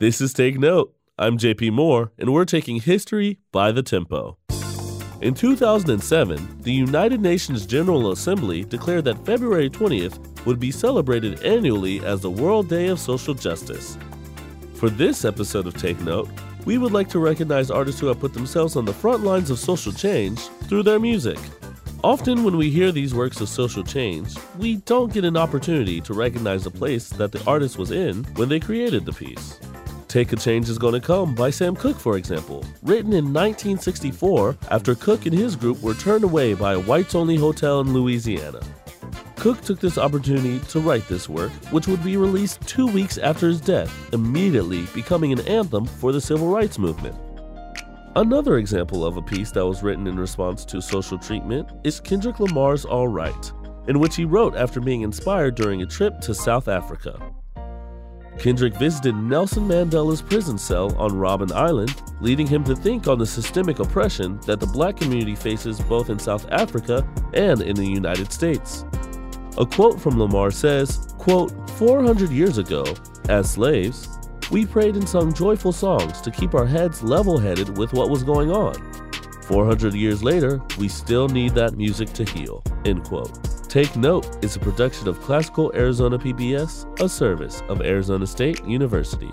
This is Take Note. I'm JP Moore, and we're taking history by the tempo. In 2007, the United Nations General Assembly declared that February 20th would be celebrated annually as the World Day of Social Justice. For this episode of Take Note, we would like to recognize artists who have put themselves on the front lines of social change through their music. Often, when we hear these works of social change, we don't get an opportunity to recognize the place that the artist was in when they created the piece. Take a Change is Gonna Come by Sam Cooke, for example, written in 1964 after Cooke and his group were turned away by a whites only hotel in Louisiana. Cooke took this opportunity to write this work, which would be released two weeks after his death, immediately becoming an anthem for the civil rights movement. Another example of a piece that was written in response to social treatment is Kendrick Lamar's Alright, in which he wrote after being inspired during a trip to South Africa. Kendrick visited Nelson Mandela's prison cell on Robben Island, leading him to think on the systemic oppression that the black community faces both in South Africa and in the United States. A quote from Lamar says, quote, 400 years ago, as slaves, we prayed and sung joyful songs to keep our heads level headed with what was going on. 400 years later, we still need that music to heal. End quote. Take Note is a production of Classical Arizona PBS, a service of Arizona State University.